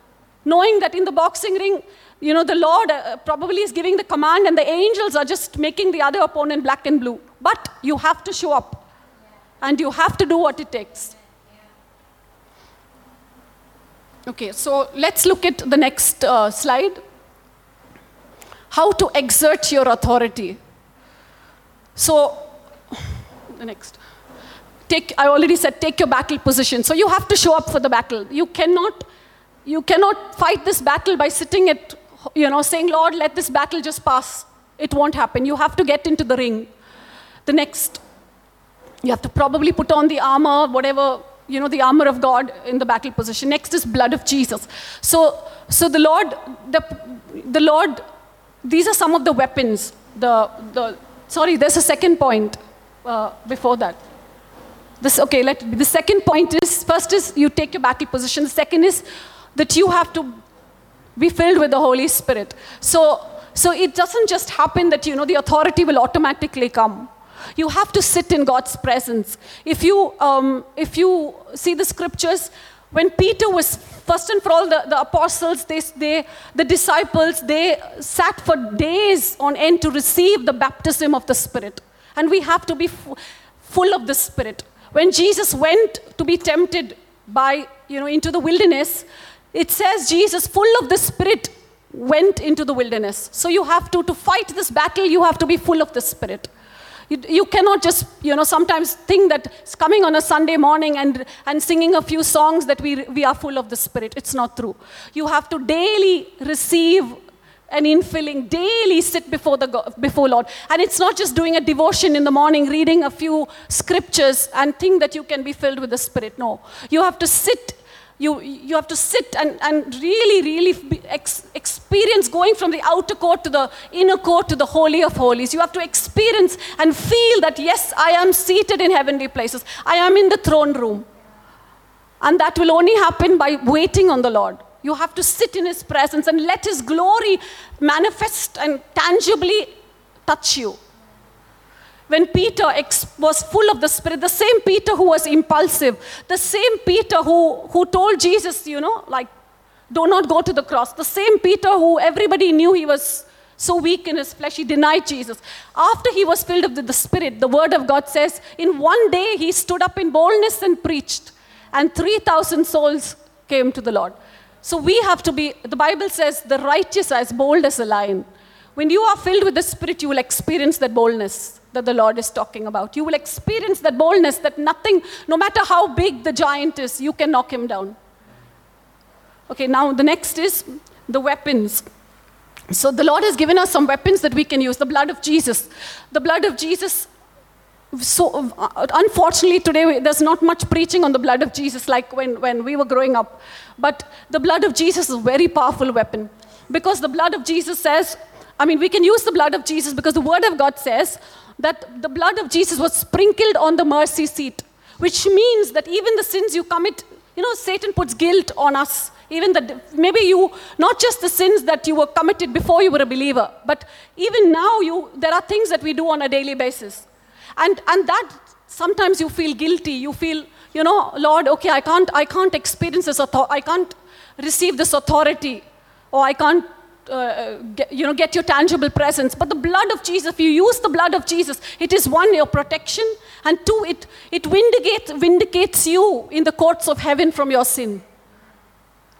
Speaker 3: knowing that in the boxing ring, you know, the Lord uh, probably is giving the command and the angels are just making the other opponent black and blue. But you have to show up and you have to do what it takes. Okay, so let's look at the next uh, slide. How to exert your authority. So, the next. take, I already said, take your battle position. So you have to show up for the battle. You cannot, you cannot fight this battle by sitting at, you know, saying, Lord, let this battle just pass. It won't happen. You have to get into the ring. The next, you have to probably put on the armor, whatever, you know, the armor of God in the battle position. Next is blood of Jesus. So, so the Lord, the, the Lord, these are some of the weapons. The, the, sorry, there's a second point uh, before that. This, okay, let, the second point is first is you take your battle position. The second is that you have to be filled with the Holy Spirit. So, so it doesn't just happen that you know the authority will automatically come. You have to sit in God's presence. If you, um, if you see the scriptures, when Peter was, first and for all, the, the apostles, they, they, the disciples, they sat for days on end to receive the baptism of the Spirit. And we have to be f- full of the Spirit. When Jesus went to be tempted by, you know, into the wilderness, it says Jesus, full of the Spirit, went into the wilderness. So you have to, to fight this battle, you have to be full of the Spirit. You, you cannot just, you know, sometimes think that it's coming on a Sunday morning and, and singing a few songs that we, we are full of the Spirit. It's not true. You have to daily receive an infilling, daily sit before the God, before Lord. And it's not just doing a devotion in the morning, reading a few scriptures and think that you can be filled with the Spirit. No. You have to sit you, you have to sit and, and really, really ex- experience going from the outer court to the inner court to the Holy of Holies. You have to experience and feel that, yes, I am seated in heavenly places. I am in the throne room. And that will only happen by waiting on the Lord. You have to sit in His presence and let His glory manifest and tangibly touch you when Peter was full of the Spirit, the same Peter who was impulsive, the same Peter who, who told Jesus, you know, like, do not go to the cross, the same Peter who everybody knew he was so weak in his flesh, he denied Jesus. After he was filled with the Spirit, the Word of God says, in one day he stood up in boldness and preached, and 3,000 souls came to the Lord. So we have to be, the Bible says, the righteous are as bold as a lion. When you are filled with the Spirit, you will experience that boldness that the Lord is talking about. You will experience that boldness that nothing, no matter how big the giant is, you can knock him down. Okay, now the next is the weapons. So the Lord has given us some weapons that we can use. The blood of Jesus. The blood of Jesus. So uh, unfortunately today there's not much preaching on the blood of Jesus like when, when we were growing up. But the blood of Jesus is a very powerful weapon. Because the blood of Jesus says, I mean, we can use the blood of Jesus because the Word of God says that the blood of Jesus was sprinkled on the mercy seat, which means that even the sins you commit, you know, Satan puts guilt on us. Even that maybe you, not just the sins that you were committed before you were a believer, but even now you, there are things that we do on a daily basis. And, and that sometimes you feel guilty. You feel, you know, Lord, okay, I can't, I can't experience this, author- I can't receive this authority, or I can't uh, get, you know, get your tangible presence. But the blood of Jesus, if you use the blood of Jesus, it is one, your protection, and two, it, it vindicates, vindicates you in the courts of heaven from your sin.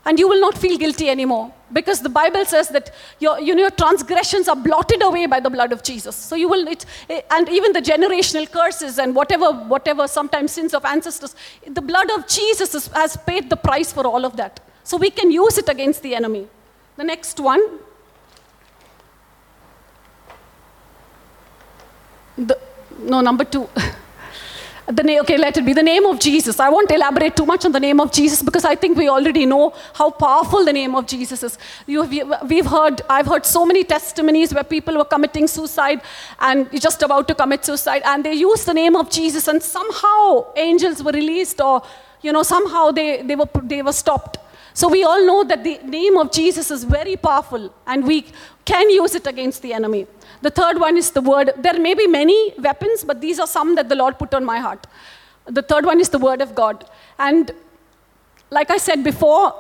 Speaker 3: And you will not feel guilty anymore because the Bible says that your, you know, your transgressions are blotted away by the blood of Jesus. So you will, it, and even the generational curses and whatever, whatever sometimes sins of ancestors, the blood of Jesus has paid the price for all of that. So we can use it against the enemy. The next one. The, no, number two. the name, okay, let it be the name of Jesus. I won't elaborate too much on the name of Jesus because I think we already know how powerful the name of Jesus is. You, we've heard, I've heard so many testimonies where people were committing suicide and just about to commit suicide, and they used the name of Jesus, and somehow angels were released, or you know, somehow they, they, were, they were stopped. So we all know that the name of Jesus is very powerful and we can use it against the enemy. The third one is the word. There may be many weapons, but these are some that the Lord put on my heart. The third one is the word of God. And like I said before,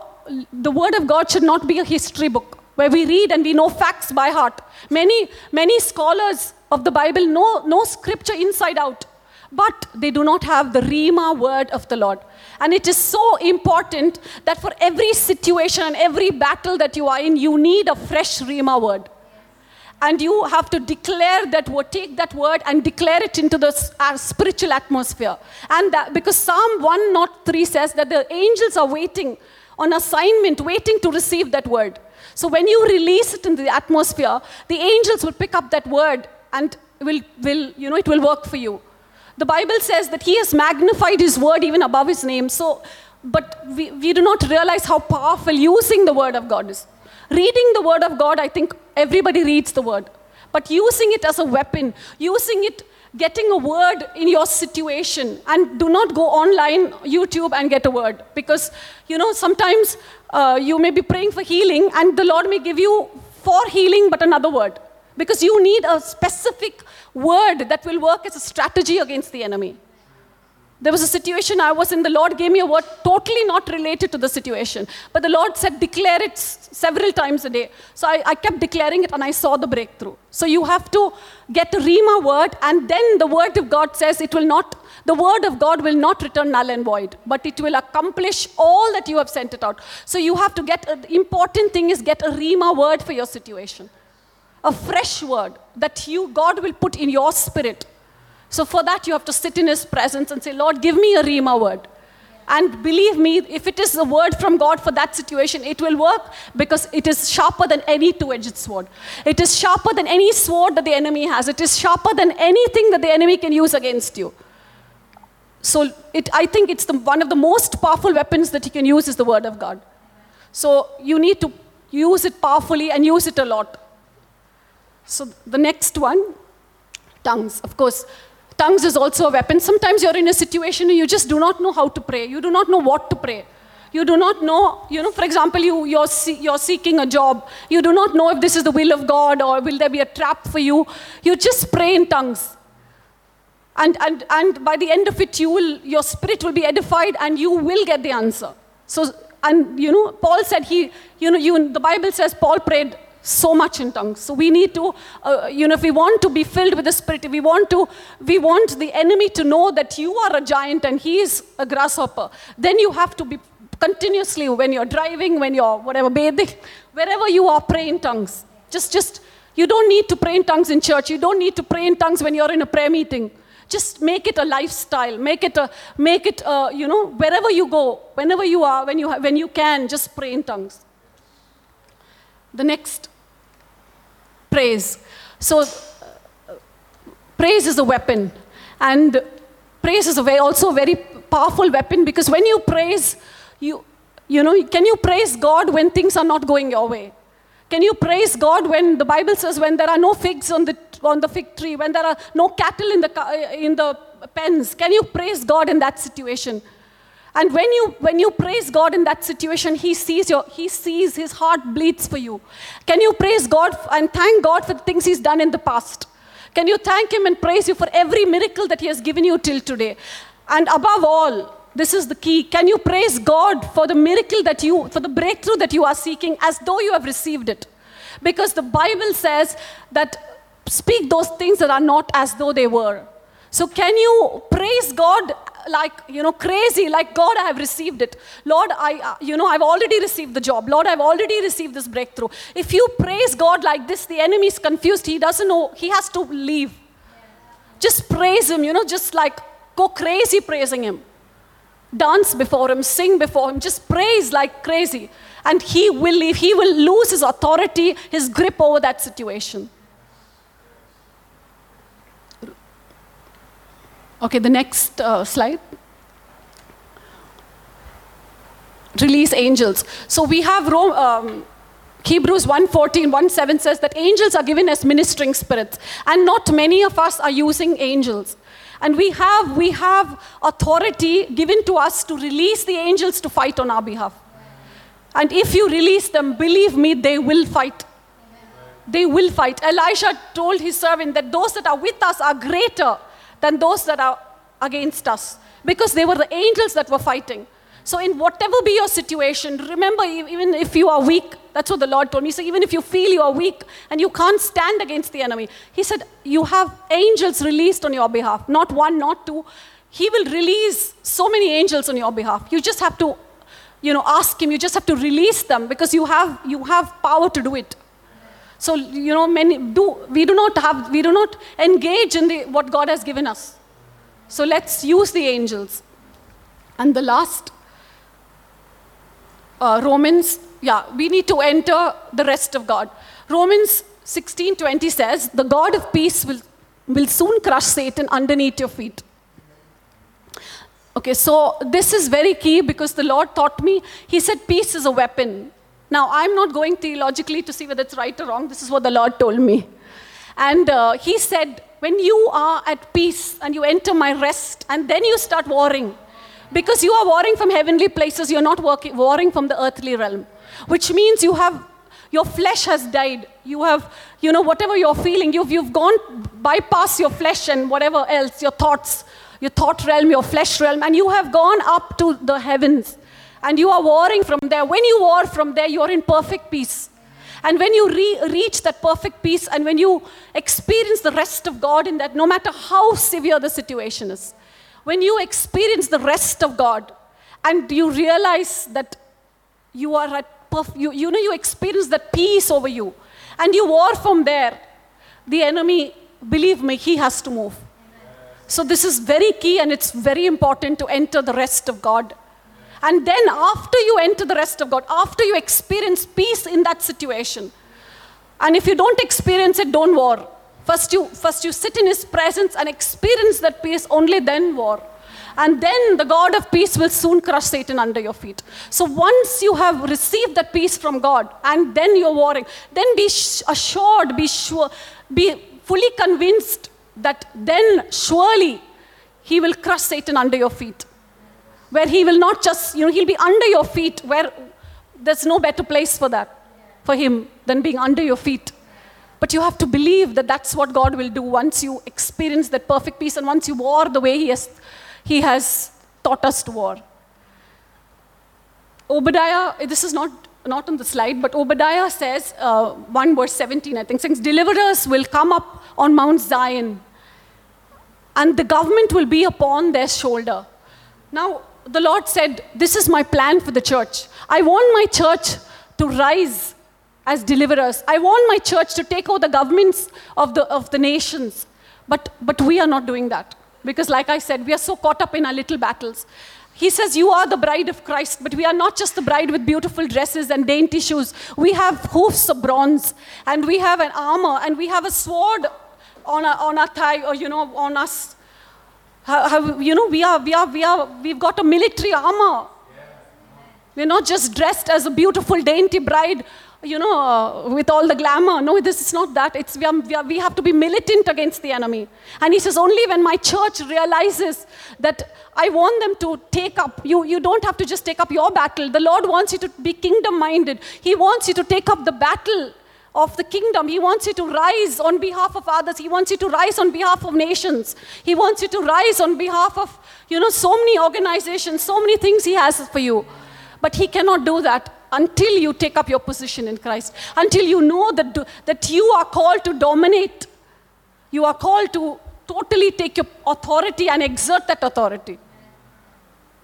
Speaker 3: the word of God should not be a history book where we read and we know facts by heart. Many, many scholars of the Bible know, know scripture inside out, but they do not have the Rhema word of the Lord. And it is so important that for every situation and every battle that you are in, you need a fresh Rhema word. and you have to declare that word, take that word and declare it into the uh, spiritual atmosphere. And that, because Psalm 103 says that the angels are waiting on assignment, waiting to receive that word. So when you release it into the atmosphere, the angels will pick up that word and will, will you know, it will work for you. The Bible says that he has magnified his word even above his name. So, but we, we do not realize how powerful using the word of God is. Reading the word of God, I think everybody reads the word. But using it as a weapon, using it, getting a word in your situation, and do not go online, YouTube, and get a word. Because, you know, sometimes uh, you may be praying for healing, and the Lord may give you for healing, but another word. Because you need a specific word that will work as a strategy against the enemy. There was a situation I was in, the Lord gave me a word totally not related to the situation. But the Lord said, declare it several times a day. So I, I kept declaring it and I saw the breakthrough. So you have to get a Rhema word, and then the word of God says it will not, the word of God will not return null and void, but it will accomplish all that you have sent it out. So you have to get, a, the important thing is get a Rhema word for your situation. A fresh word that you, God will put in your spirit. So for that, you have to sit in His presence and say, Lord, give me a Rhema word. And believe me, if it is a word from God for that situation, it will work because it is sharper than any two edged sword. It is sharper than any sword that the enemy has. It is sharper than anything that the enemy can use against you. So it, I think it's the, one of the most powerful weapons that you can use is the word of God. So you need to use it powerfully and use it a lot. So the next one, tongues. Of course, tongues is also a weapon. Sometimes you're in a situation and you just do not know how to pray. You do not know what to pray. You do not know, you know, for example, you, you're, see, you're seeking a job. You do not know if this is the will of God or will there be a trap for you. You just pray in tongues. And, and, and by the end of it, you will, your spirit will be edified and you will get the answer. So, and you know, Paul said he, you know, you, the Bible says Paul prayed so much in tongues. So we need to, uh, you know, if we want to be filled with the Spirit, we want to, we want the enemy to know that you are a giant and he is a grasshopper, then you have to be continuously, when you're driving, when you're whatever, bathing, wherever you are, pray in tongues. Just, just, you don't need to pray in tongues in church. You don't need to pray in tongues when you're in a prayer meeting. Just make it a lifestyle. Make it a, make it, a, you know, wherever you go, whenever you are, when you, when you can, just pray in tongues. The next, praise. So, uh, praise is a weapon. And praise is a also a very powerful weapon because when you praise, you, you know, can you praise God when things are not going your way? Can you praise God when the Bible says when there are no figs on the, on the fig tree, when there are no cattle in the, in the pens? Can you praise God in that situation? And when you, when you praise God in that situation, He sees, your, he sees His heart bleeds for you. Can you praise God and thank God for the things He's done in the past? Can you thank Him and praise you for every miracle that He has given you till today? And above all, this is the key. Can you praise God for the miracle that you, for the breakthrough that you are seeking as though you have received it? Because the Bible says that speak those things that are not as though they were. So can you praise God like you know crazy like god i have received it. Lord i uh, you know i've already received the job. Lord i've already received this breakthrough. If you praise god like this the enemy is confused. He doesn't know. He has to leave. Just praise him you know just like go crazy praising him. Dance before him sing before him. Just praise like crazy. And he will leave. He will lose his authority his grip over that situation Okay, the next uh, slide. Release angels. So we have Rome, um, Hebrews 1.14, 1.7 says that angels are given as ministering spirits. And not many of us are using angels. And we have, we have authority given to us to release the angels to fight on our behalf. And if you release them, believe me, they will fight. They will fight. Elisha told his servant that those that are with us are greater than those that are against us because they were the angels that were fighting. So, in whatever be your situation, remember, even if you are weak, that's what the Lord told me. So, even if you feel you are weak and you can't stand against the enemy, He said, You have angels released on your behalf. Not one, not two. He will release so many angels on your behalf. You just have to, you know, ask Him. You just have to release them because you have, you have power to do it. So, you know, many do, we do not have, we do not engage in the, what God has given us. So let's use the angels. And the last, uh, Romans, yeah, we need to enter the rest of God. Romans 16:20 says, "The God of peace will, will soon crush Satan underneath your feet." Okay, so this is very key because the Lord taught me. He said, "Peace is a weapon." Now, I'm not going theologically to see whether it's right or wrong. This is what the Lord told me. And uh, He said, when you are at peace and you enter my rest, and then you start warring, because you are warring from heavenly places, you're not working, warring from the earthly realm, which means you have your flesh has died. You have, you know, whatever you're feeling, you've, you've gone bypass your flesh and whatever else, your thoughts, your thought realm, your flesh realm, and you have gone up to the heavens. And you are warring from there. When you war from there, you're in perfect peace. And when you re- reach that perfect peace and when you experience the rest of God in that, no matter how severe the situation is, when you experience the rest of God and you realize that you are at perf- you, you know, you experience that peace over you. And you war from there. The enemy, believe me, he has to move. So this is very key and it's very important to enter the rest of God. And then after you enter the rest of God, after you experience peace in that situation, and if you don't experience it, don't war. First you, first you sit in his presence and experience that peace, only then war. And then the God of peace will soon crush Satan under your feet. So once you have received that peace from God and then you're warring, then be assured, be sure, be fully convinced that then surely he will crush Satan under your feet. Where he will not just, you know, he'll be under your feet, where there's no better place for that, for him, than being under your feet. But you have to believe that that's what God will do once you experience that perfect peace and once you war the way He has he has taught us to war. Obadiah, this is not, not on the slide, but Obadiah says, uh, 1 verse 17, I think, says, Deliverers will come up on Mount Zion, and the government will be upon their shoulder. Now, the Lord said, This is my plan for the church. I want my church to rise as deliverers. I want my church to take over the governments of the, of the nations. But, but we are not doing that. Because, like I said, we are so caught up in our little battles. He says, You are the bride of Christ, but we are not just the bride with beautiful dresses and dainty shoes. We have hoofs of bronze, and we have an armor, and we have a sword on our, on our thigh, or, you know, on us. How, how, you know, we are, we are, we are, we've got a military armor. We're not just dressed as a beautiful, dainty bride you know, uh, with all the glamour. No, this is not that. It's, we, are, we, are, we have to be militant against the enemy. And he says, only when my church realizes that I want them to take up, you, you don't have to just take up your battle. The Lord wants you to be kingdom minded. He wants you to take up the battle of the kingdom. He wants you to rise on behalf of others. He wants you to rise on behalf of nations. He wants you to rise on behalf of, you know, so many organizations, so many things He has for you. But He cannot do that until you take up your position in Christ, until you know that, that you are called to dominate. You are called to totally take your authority and exert that authority.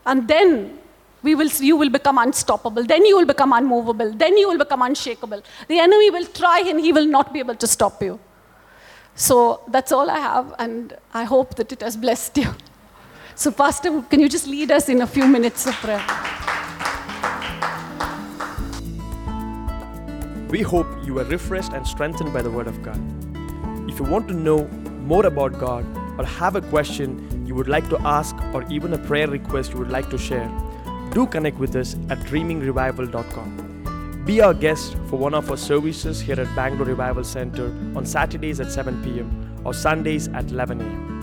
Speaker 3: And then we will, you will become unstoppable. Then you will become unmovable. Then you will become unshakable. The enemy will try and he will not be able to stop you. So that's all I have, and I hope that it has blessed you. So, Pastor, can you just lead us in a few minutes of prayer?
Speaker 1: We hope you were refreshed and strengthened by the Word of God. If you want to know more about God or have a question you would like to ask or even a prayer request you would like to share, do connect with us at dreamingrevival.com. Be our guest for one of our services here at Bangalore Revival Center on Saturdays at 7 p.m. or Sundays at 11 a.m.